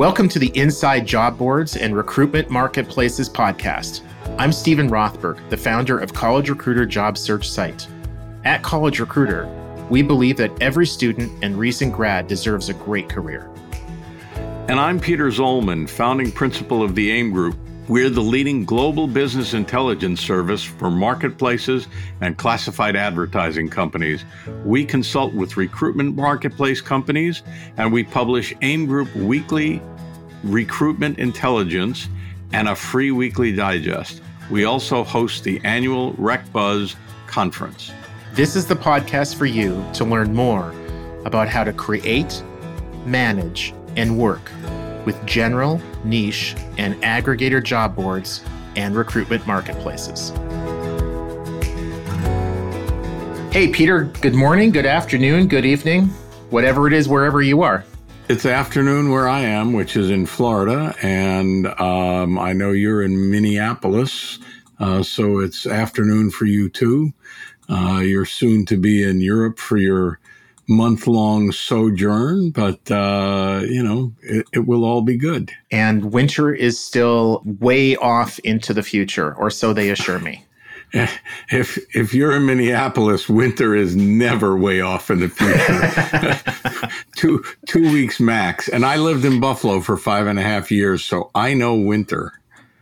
Welcome to the Inside Job Boards and Recruitment Marketplaces podcast. I'm Steven Rothberg, the founder of College Recruiter Job Search Site. At College Recruiter, we believe that every student and recent grad deserves a great career. And I'm Peter Zollman, founding principal of the AIM Group we're the leading global business intelligence service for marketplaces and classified advertising companies. We consult with recruitment marketplace companies and we publish AIM Group Weekly Recruitment Intelligence and a free weekly digest. We also host the annual RecBuzz conference. This is the podcast for you to learn more about how to create, manage, and work with general, niche, and aggregator job boards and recruitment marketplaces. Hey, Peter, good morning, good afternoon, good evening, whatever it is, wherever you are. It's afternoon where I am, which is in Florida, and um, I know you're in Minneapolis, uh, so it's afternoon for you too. Uh, you're soon to be in Europe for your month long sojourn, but, uh, you know, it, it, will all be good. And winter is still way off into the future, or so they assure me. If if you're in Minneapolis, winter is never way off in the future. two two weeks max. And I lived in Buffalo for five and a half years, so I know winter.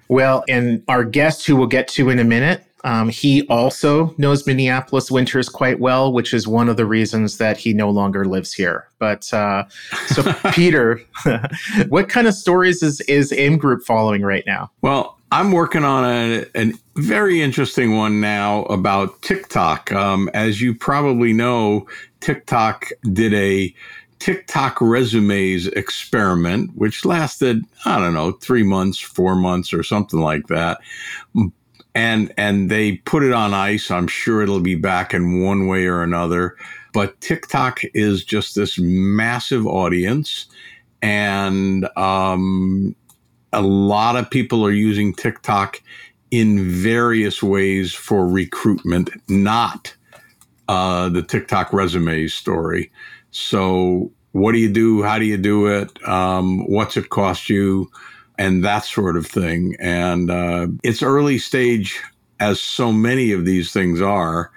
Well, and our guest, who we'll get to in a minute, um, he also knows Minneapolis winters quite well, which is one of the reasons that he no longer lives here. But uh, so, Peter, what kind of stories is, is AIM Group following right now? Well, I'm working on a, a very interesting one now about TikTok. Um, as you probably know, TikTok did a TikTok resumes experiment, which lasted, I don't know, three months, four months, or something like that and and they put it on ice. I'm sure it'll be back in one way or another. But TikTok is just this massive audience, and um, a lot of people are using TikTok in various ways for recruitment, not uh, the TikTok resume story. So, what do you do? How do you do it? Um, what's it cost you? And that sort of thing. And uh, it's early stage, as so many of these things are,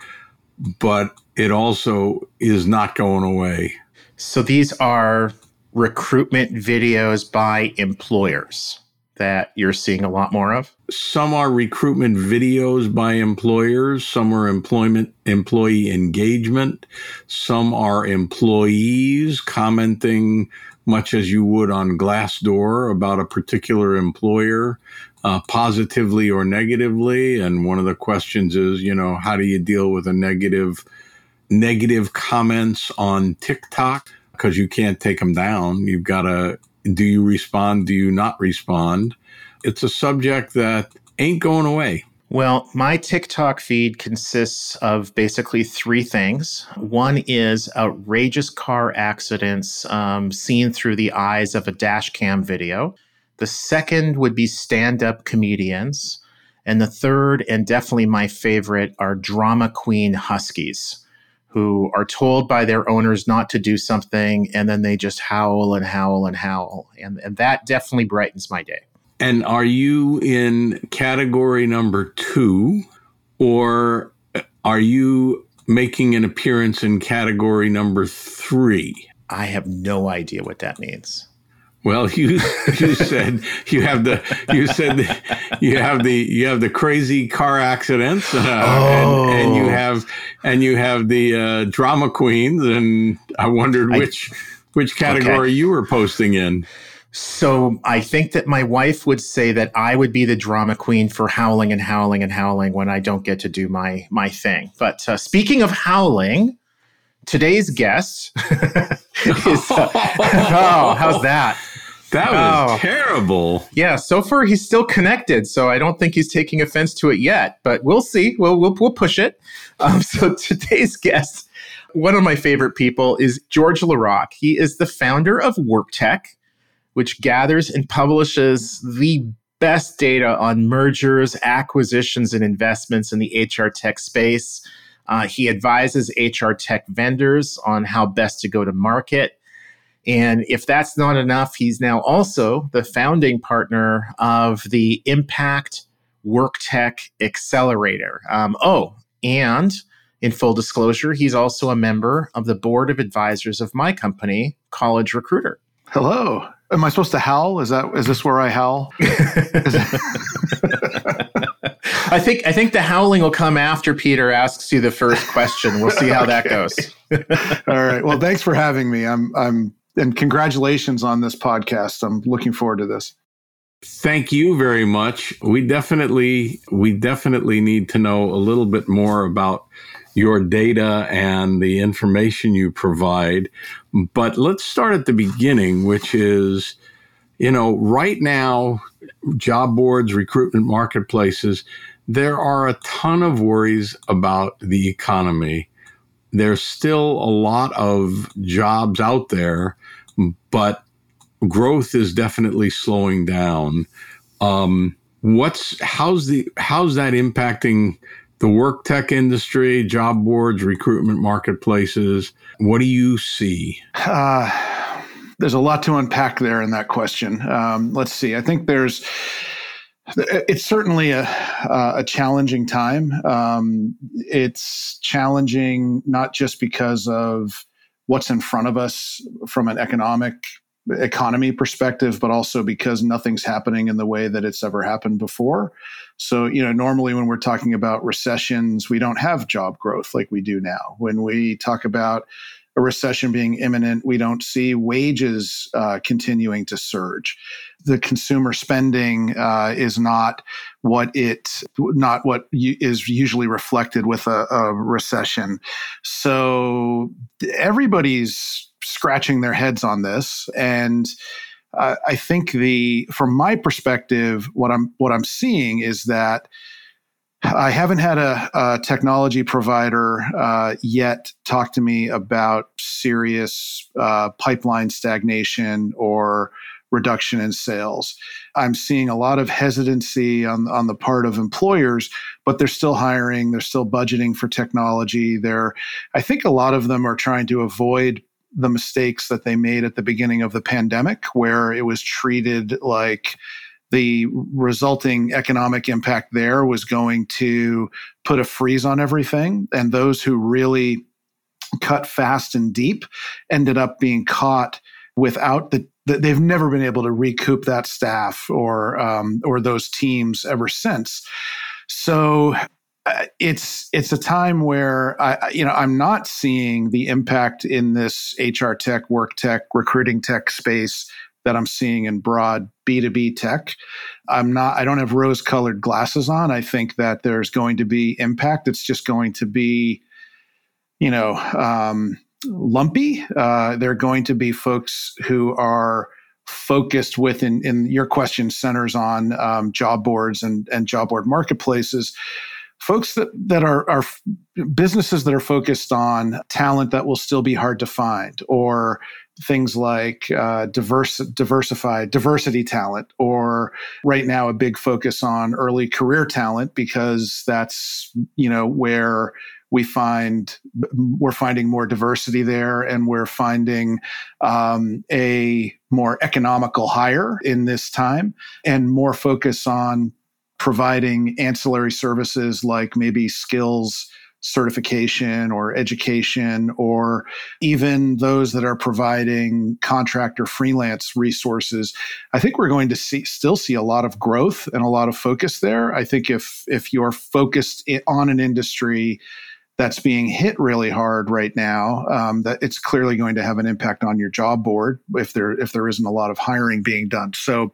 but it also is not going away. So these are recruitment videos by employers that you're seeing a lot more of? Some are recruitment videos by employers, some are employment employee engagement, some are employees commenting much as you would on Glassdoor about a particular employer, uh, positively or negatively. And one of the questions is, you know, how do you deal with a negative, negative comments on TikTok? Because you can't take them down. You've got to, do you respond? Do you not respond? It's a subject that ain't going away. Well, my TikTok feed consists of basically three things. One is outrageous car accidents um, seen through the eyes of a dash cam video. The second would be stand up comedians. And the third, and definitely my favorite, are drama queen huskies who are told by their owners not to do something and then they just howl and howl and howl. And, and that definitely brightens my day. And are you in category number two, or are you making an appearance in category number three? I have no idea what that means. Well, you you said you have the you said the, you have the you have the crazy car accidents, uh, oh. and, and, you have and you have the uh, drama queens, and I wondered which I, which category okay. you were posting in. So I think that my wife would say that I would be the drama queen for howling and howling and howling when I don't get to do my my thing. But uh, speaking of howling, today's guest is uh, oh, how's that? That was oh. terrible. Yeah, so far he's still connected, so I don't think he's taking offense to it yet. But we'll see. We'll we'll, we'll push it. Um, so today's guest, one of my favorite people, is George LaRocque. He is the founder of WorkTech which gathers and publishes the best data on mergers, acquisitions, and investments in the HR tech space. Uh, he advises HR tech vendors on how best to go to market. And if that's not enough, he's now also the founding partner of the Impact WorkTech Accelerator. Um, oh, and in full disclosure, he's also a member of the board of advisors of my company, College Recruiter. Hello. Am I supposed to howl? Is that is this where I howl? I think I think the howling will come after Peter asks you the first question. We'll see how that goes. All right. Well, thanks for having me. I'm I'm and congratulations on this podcast. I'm looking forward to this. Thank you very much. We definitely we definitely need to know a little bit more about your data and the information you provide. But let's start at the beginning, which is, you know, right now, job boards, recruitment marketplaces, there are a ton of worries about the economy. There's still a lot of jobs out there, but growth is definitely slowing down. Um, what's how's the how's that impacting the work tech industry, job boards, recruitment marketplaces. What do you see? Uh, there's a lot to unpack there in that question. Um, let's see. I think there's it's certainly a, a challenging time. Um, it's challenging not just because of what's in front of us from an economic economy perspective, but also because nothing's happening in the way that it's ever happened before. So, you know, normally when we're talking about recessions, we don't have job growth like we do now. When we talk about a recession being imminent, we don't see wages uh, continuing to surge. The consumer spending uh, is not what it not what is usually reflected with a, a recession. So everybody's scratching their heads on this and uh, I think the from my perspective, what I'm what I'm seeing is that I haven't had a, a technology provider uh, yet talk to me about serious uh, pipeline stagnation or reduction in sales. I'm seeing a lot of hesitancy on, on the part of employers, but they're still hiring, they're still budgeting for technology. They're, I think a lot of them are trying to avoid the mistakes that they made at the beginning of the pandemic, where it was treated like the resulting economic impact there was going to put a freeze on everything. And those who really cut fast and deep ended up being caught without the they've never been able to recoup that staff or um, or those teams ever since. So it's it's a time where I you know I'm not seeing the impact in this HR tech, work tech, recruiting tech space that I'm seeing in broad B2B tech. I'm not I don't have rose colored glasses on. I think that there's going to be impact. It's just going to be you know um, lumpy. Uh, there are going to be folks who are focused with in, in your question centers on um, job boards and, and job board marketplaces folks that, that are, are businesses that are focused on talent that will still be hard to find or things like uh, diverse, diversified diversity talent or right now a big focus on early career talent because that's you know where we find we're finding more diversity there and we're finding um, a more economical hire in this time and more focus on providing ancillary services like maybe skills certification or education, or even those that are providing contractor freelance resources. I think we're going to see still see a lot of growth and a lot of focus there. I think if if you're focused on an industry that's being hit really hard right now, um, that it's clearly going to have an impact on your job board if there if there isn't a lot of hiring being done. So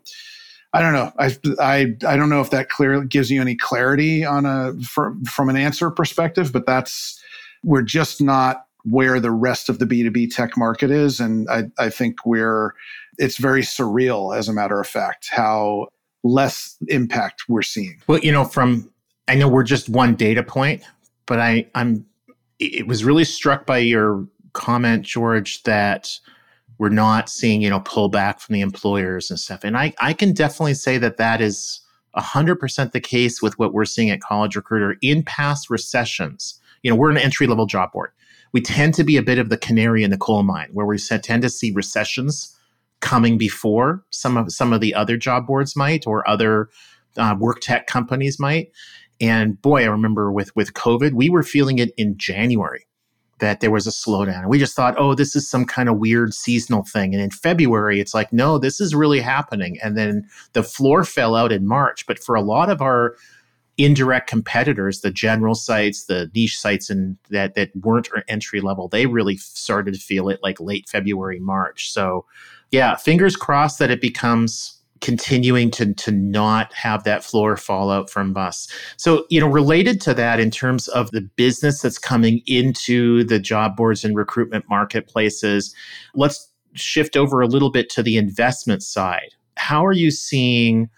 I don't know. I, I, I don't know if that clearly gives you any clarity on a from, from an answer perspective, but that's we're just not where the rest of the B2B tech market is. And I, I think we're it's very surreal, as a matter of fact, how less impact we're seeing. Well, you know, from I know we're just one data point, but I, I'm it was really struck by your comment, George, that we're not seeing you know pullback from the employers and stuff. And i i can definitely say that that is 100% the case with what we're seeing at college recruiter in past recessions. You know we're an entry level job board. We tend to be a bit of the canary in the coal mine, where we tend to see recessions coming before some of some of the other job boards might or other uh, work tech companies might. And boy, I remember with with COVID, we were feeling it in January that there was a slowdown. And we just thought, oh, this is some kind of weird seasonal thing. And in February, it's like, no, this is really happening. And then the floor fell out in March. But for a lot of our indirect competitors, the general sites, the niche sites, and that that weren't entry level, they really started to feel it like late February, March. So, yeah, fingers crossed that it becomes continuing to to not have that floor fallout from bus. So, you know, related to that in terms of the business that's coming into the job boards and recruitment marketplaces, let's shift over a little bit to the investment side. How are you seeing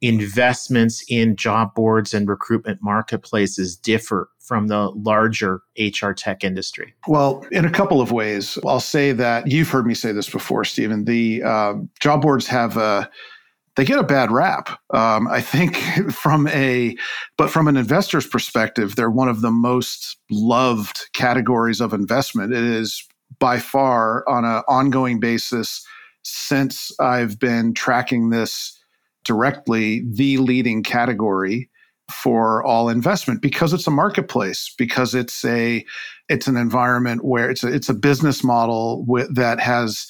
investments in job boards and recruitment marketplaces differ from the larger HR tech industry? Well, in a couple of ways. I'll say that you've heard me say this before, Steven. The uh, job boards have a they get a bad rap. Um, I think from a, but from an investor's perspective, they're one of the most loved categories of investment. It is by far on an ongoing basis since I've been tracking this directly the leading category for all investment because it's a marketplace because it's a it's an environment where it's a, it's a business model with, that has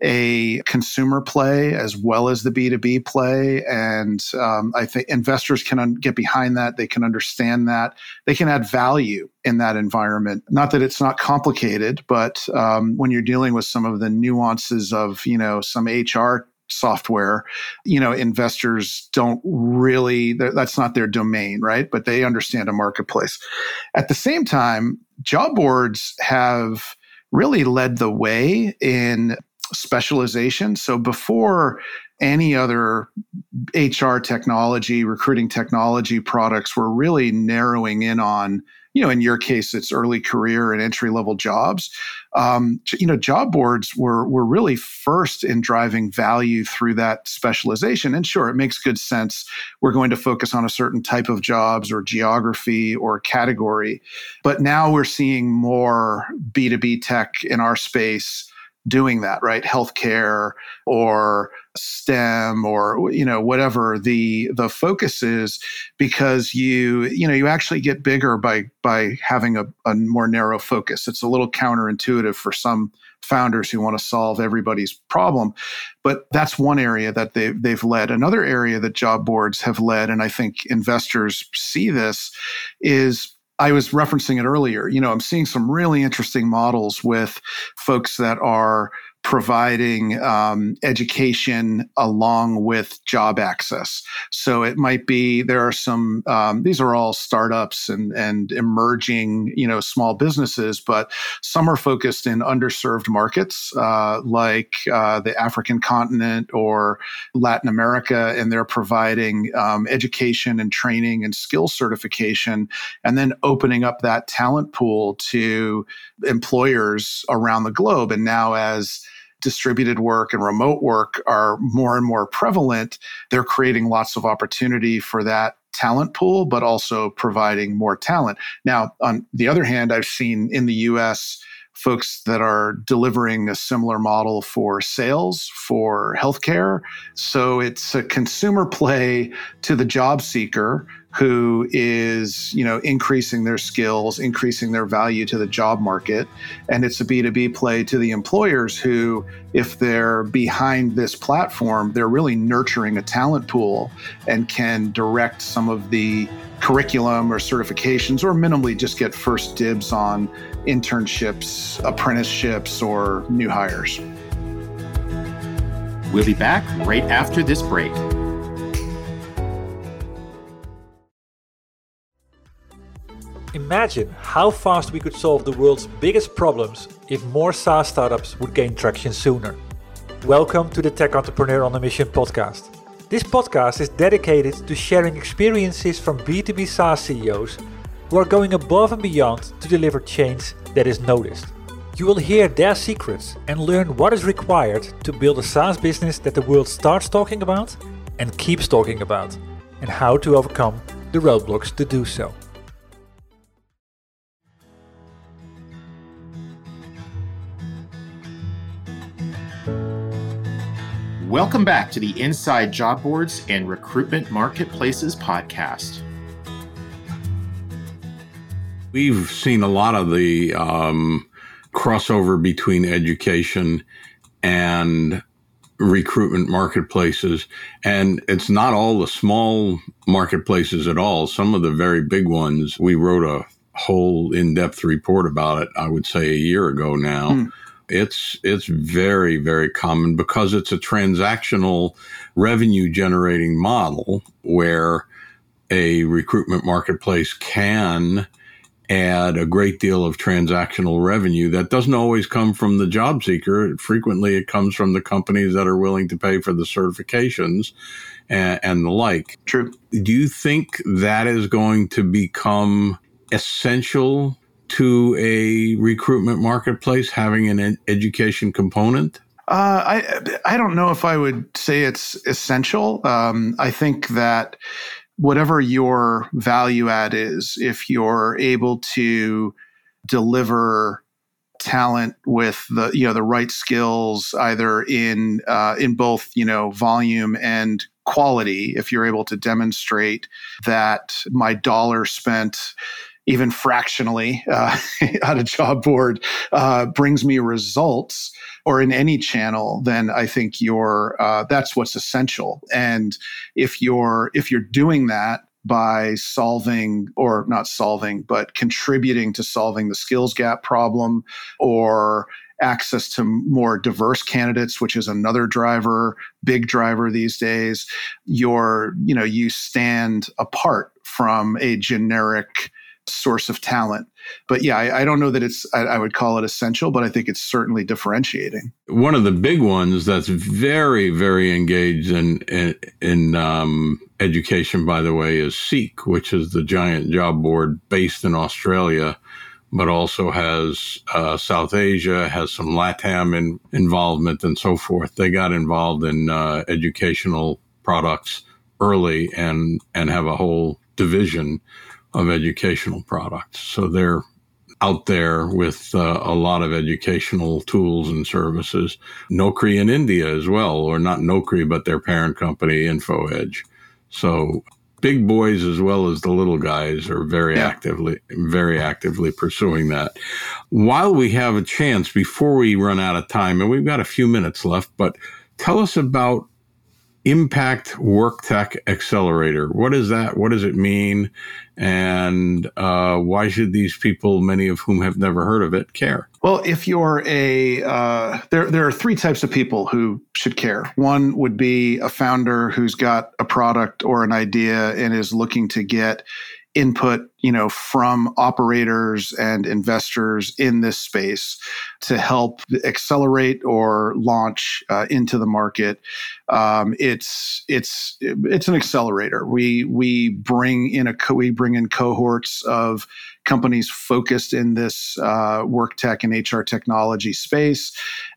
a consumer play as well as the B2B play. And um, I think investors can un- get behind that. They can understand that. They can add value in that environment. Not that it's not complicated, but um, when you're dealing with some of the nuances of, you know, some HR software you know investors don't really that's not their domain right but they understand a marketplace at the same time job boards have really led the way in specialization. So before any other HR technology, recruiting technology products were really narrowing in on, you know, in your case, it's early career and entry level jobs. Um, you know, job boards were were really first in driving value through that specialization. And sure, it makes good sense. We're going to focus on a certain type of jobs or geography or category, but now we're seeing more B two B tech in our space doing that, right? Healthcare or STEM or you know whatever the the focus is, because you you know you actually get bigger by by having a, a more narrow focus. It's a little counterintuitive for some founders who want to solve everybody's problem. But that's one area that they, they've led. Another area that job boards have led, and I think investors see this, is I was referencing it earlier. You know, I'm seeing some really interesting models with folks that are providing um, education along with job access. So it might be there are some um, these are all startups and and emerging you know small businesses, but some are focused in underserved markets uh, like uh, the African continent or Latin America, and they're providing um, education and training and skill certification, and then opening up that talent pool to employers around the globe. And now as distributed work and remote work are more and more prevalent, they're creating lots of opportunity for that talent pool, but also providing more talent. Now, on the other hand, I've seen in the US folks that are delivering a similar model for sales, for healthcare. So it's a consumer play to the job seeker who is you know increasing their skills increasing their value to the job market and it's a b2b play to the employers who if they're behind this platform they're really nurturing a talent pool and can direct some of the curriculum or certifications or minimally just get first dibs on internships apprenticeships or new hires we'll be back right after this break Imagine how fast we could solve the world's biggest problems if more SaaS startups would gain traction sooner. Welcome to the Tech Entrepreneur on a Mission podcast. This podcast is dedicated to sharing experiences from B2B SaaS CEOs who are going above and beyond to deliver change that is noticed. You will hear their secrets and learn what is required to build a SaaS business that the world starts talking about and keeps talking about, and how to overcome the roadblocks to do so. Welcome back to the Inside Job Boards and Recruitment Marketplaces podcast. We've seen a lot of the um, crossover between education and recruitment marketplaces. And it's not all the small marketplaces at all. Some of the very big ones, we wrote a whole in depth report about it, I would say a year ago now. Hmm. It's it's very very common because it's a transactional revenue generating model where a recruitment marketplace can add a great deal of transactional revenue that doesn't always come from the job seeker. Frequently, it comes from the companies that are willing to pay for the certifications and, and, the like. True. Do you think that is going to become essential to a recruitment marketplace having an ed- education component? Uh, I I don't know if I would say it's essential. Um, I think that whatever your value add is, if you're able to deliver talent with the you know the right skills either in uh, in both you know volume and quality if you're able to demonstrate that my dollar spent even fractionally uh, at a job board uh, brings me results or in any channel then i think you're uh, that's what's essential. And if you're if you're doing that by solving or not solving but contributing to solving the skills gap problem or access to more diverse candidates which is another driver big driver these days you're you know you stand apart from a generic source of talent. But yeah, I, I don't know that it's, I, I, would call it essential, but I think it's certainly differentiating. One of the big ones that's very, very engaged in, in, in um, education, by the way, is Seek, which is the giant job board based in Australia. But also has uh, South Asia, has some LATAM in, involvement, and so forth. They got involved in uh, educational products early and and have a whole division of educational products. So they're out there with uh, a lot of educational tools and services. Naukri in India as well, or not Naukri, but their parent company, InfoEdge. So big boys as well as the little guys are very yeah. actively, very actively pursuing that. While we have a chance, before we run out of time, and we've got a few minutes left, but tell us about Impact WorkTech Accelerator. What is that? What does it mean? And uh, why should these people, many of whom have never heard of it, care? Well, if you're a, uh, there, there are three types of people who should care. One would be a founder who's got a product or an idea and is looking to get input you know from operators and investors in this space to help accelerate or launch uh, into the market. Um, it's it's it's an accelerator. We we bring in a co- we bring in cohorts of companies focused in this uh, work tech and HR technology space,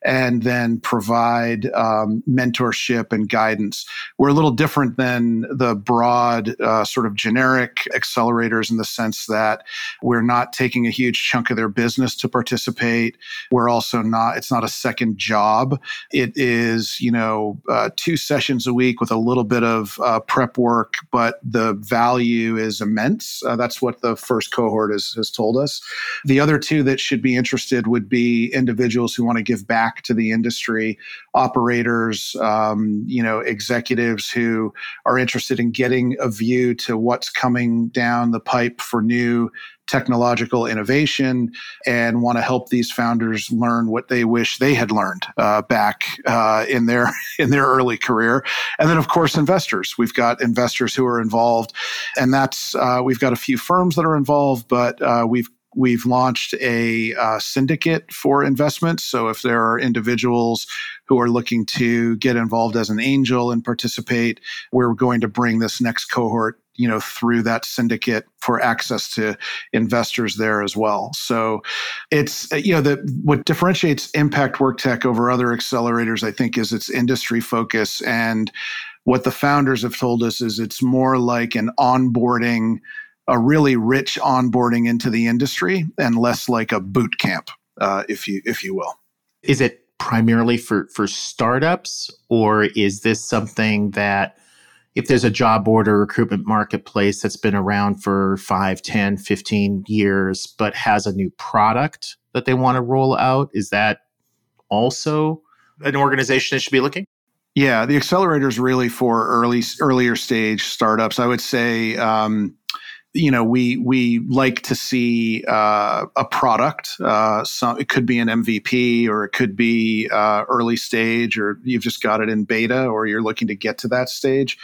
and then provide um, mentorship and guidance. We're a little different than the broad, uh, sort of generic accelerators in the sense that we're not taking a huge chunk of their business to participate. We're also not, it's not a second job. It is, you know, uh, two sessions a week with a little bit of uh, prep work, but the value is immense. Uh, that's what the first cohort is has, has told us. The other two that should be interested would be individuals who want to give back to the industry, operators, um, you know, executives who are interested in getting a view to what's coming down the pipe for new technological innovation and want to help these founders learn what they wish they had learned uh, back uh, in their in their early career and then of course investors we've got investors who are involved and that's uh, we've got a few firms that are involved but uh, we've We've launched a uh, syndicate for investments. So if there are individuals who are looking to get involved as an angel and participate, we're going to bring this next cohort you know through that syndicate for access to investors there as well so it's you know the what differentiates impact work tech over other accelerators i think is its industry focus and what the founders have told us is it's more like an onboarding a really rich onboarding into the industry and less like a boot camp, uh, if you if you will. Is it primarily for for startups, or is this something that if there's a job board or recruitment marketplace that's been around for 5, 10, 15 years, but has a new product that they want to roll out, is that also an organization that should be looking? Yeah, the accelerator is really for early earlier stage startups. I would say um, you know we we like to see uh, a product uh, some it could be an mvp or it could be uh, early stage or you've just got it in beta or you're looking to get to that stage.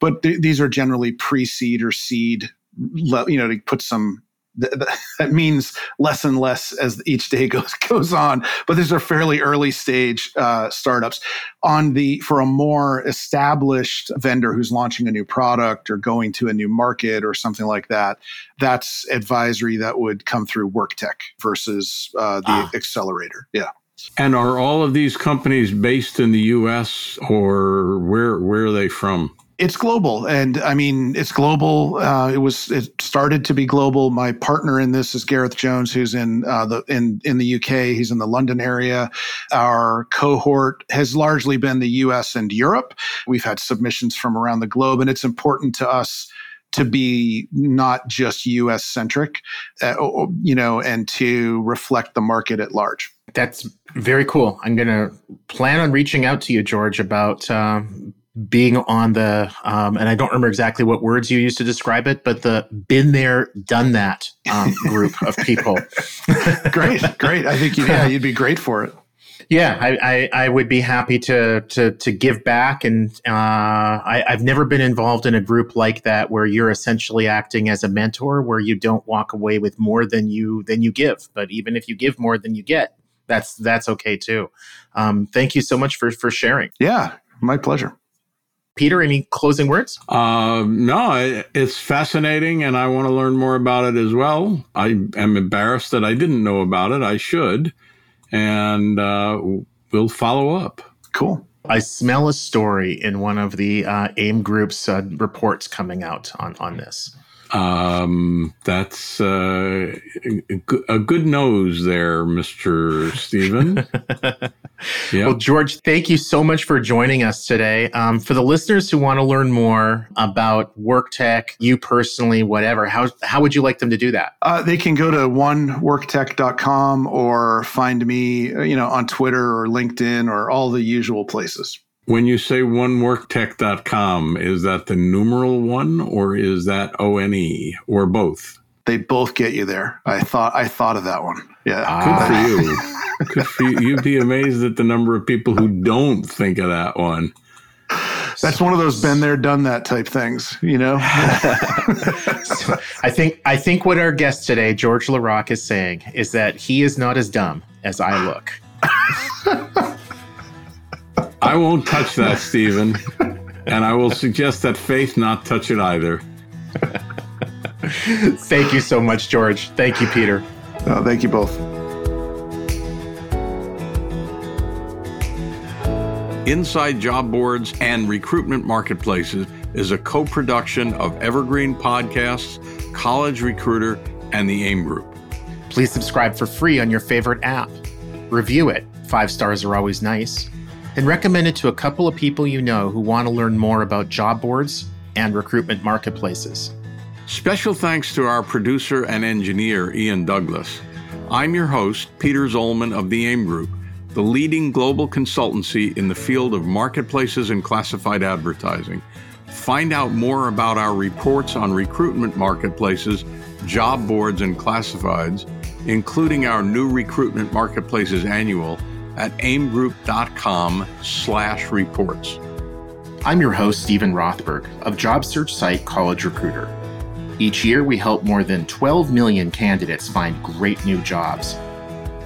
But th- these are generally pre-seed or seed you know to put some that means less and less as each day goes goes on. But these are fairly early stage uh, startups. On the for a more established vendor who's launching a new product or going to a new market or something like that, that's advisory that would come through WorkTech versus uh, the ah. accelerator. Yeah. And are all of these companies based in the U.S. or where where are they from? It's global and i mean it's global uh, it was it started to be global. My partner in this is gareth jones who's in uh, the in in the uk he's in the london area. Our cohort has largely been the us and europe. We've had submissions from around the globe and it's important to us to be not just us centric uh, you know and to reflect the market at large. That's very cool. I'm going to plan on reaching out to you, George, about um, being on the um, and I don't remember exactly what words you used to describe it, but the been there, done that um, group of people. great, great. I think you, yeah, you'd be great for it. Yeah, I, I, I, would be happy to to to give back, and uh, I, I've never been involved in a group like that where you're essentially acting as a mentor, where you don't walk away with more than you than you give. But even if you give more than you get, that's that's okay too. Um, thank you so much for for sharing. Yeah, my pleasure. Peter, any closing words? Uh, no, it's fascinating, and I want to learn more about it as well. I am embarrassed that I didn't know about it. I should, and uh, we'll follow up. Cool. I smell a story in one of the uh, AIM Group's uh, reports coming out on on this. Um, that's uh, a good nose there, Mr. Steven. yep. Well, George, thank you so much for joining us today. Um, for the listeners who want to learn more about WorkTech, you personally, whatever, how, how would you like them to do that? Uh, they can go to oneworktech.com or find me, you know, on Twitter or LinkedIn or all the usual places. When you say oneworktech.com, is that the numeral one or is that O N E or both? They both get you there. I thought I thought of that one. Yeah. Good for ah. you. Good for you. You'd be amazed at the number of people who don't think of that one. That's one of those been there, done that type things, you know. so I think I think what our guest today, George LaRocque, is saying is that he is not as dumb as I look. I won't touch that, Steven. and I will suggest that Faith not touch it either. thank you so much, George. Thank you, Peter. Uh, thank you both. Inside Job Boards and Recruitment Marketplaces is a co production of Evergreen Podcasts, College Recruiter, and the AIM Group. Please subscribe for free on your favorite app. Review it. Five stars are always nice and recommend it to a couple of people you know who want to learn more about job boards and recruitment marketplaces. Special thanks to our producer and engineer, Ian Douglas. I'm your host, Peter Zollman of the AIM Group, the leading global consultancy in the field of marketplaces and classified advertising. Find out more about our reports on recruitment marketplaces, job boards, and classifieds, including our new Recruitment Marketplaces Annual at aimgroup.com slash reports. I'm your host, Steven Rothberg of job search site College Recruiter. Each year, we help more than 12 million candidates find great new jobs.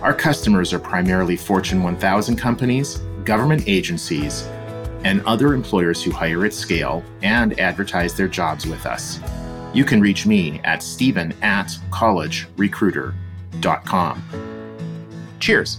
Our customers are primarily Fortune 1000 companies, government agencies, and other employers who hire at scale and advertise their jobs with us. You can reach me at steven at collegerecruiter.com. Cheers.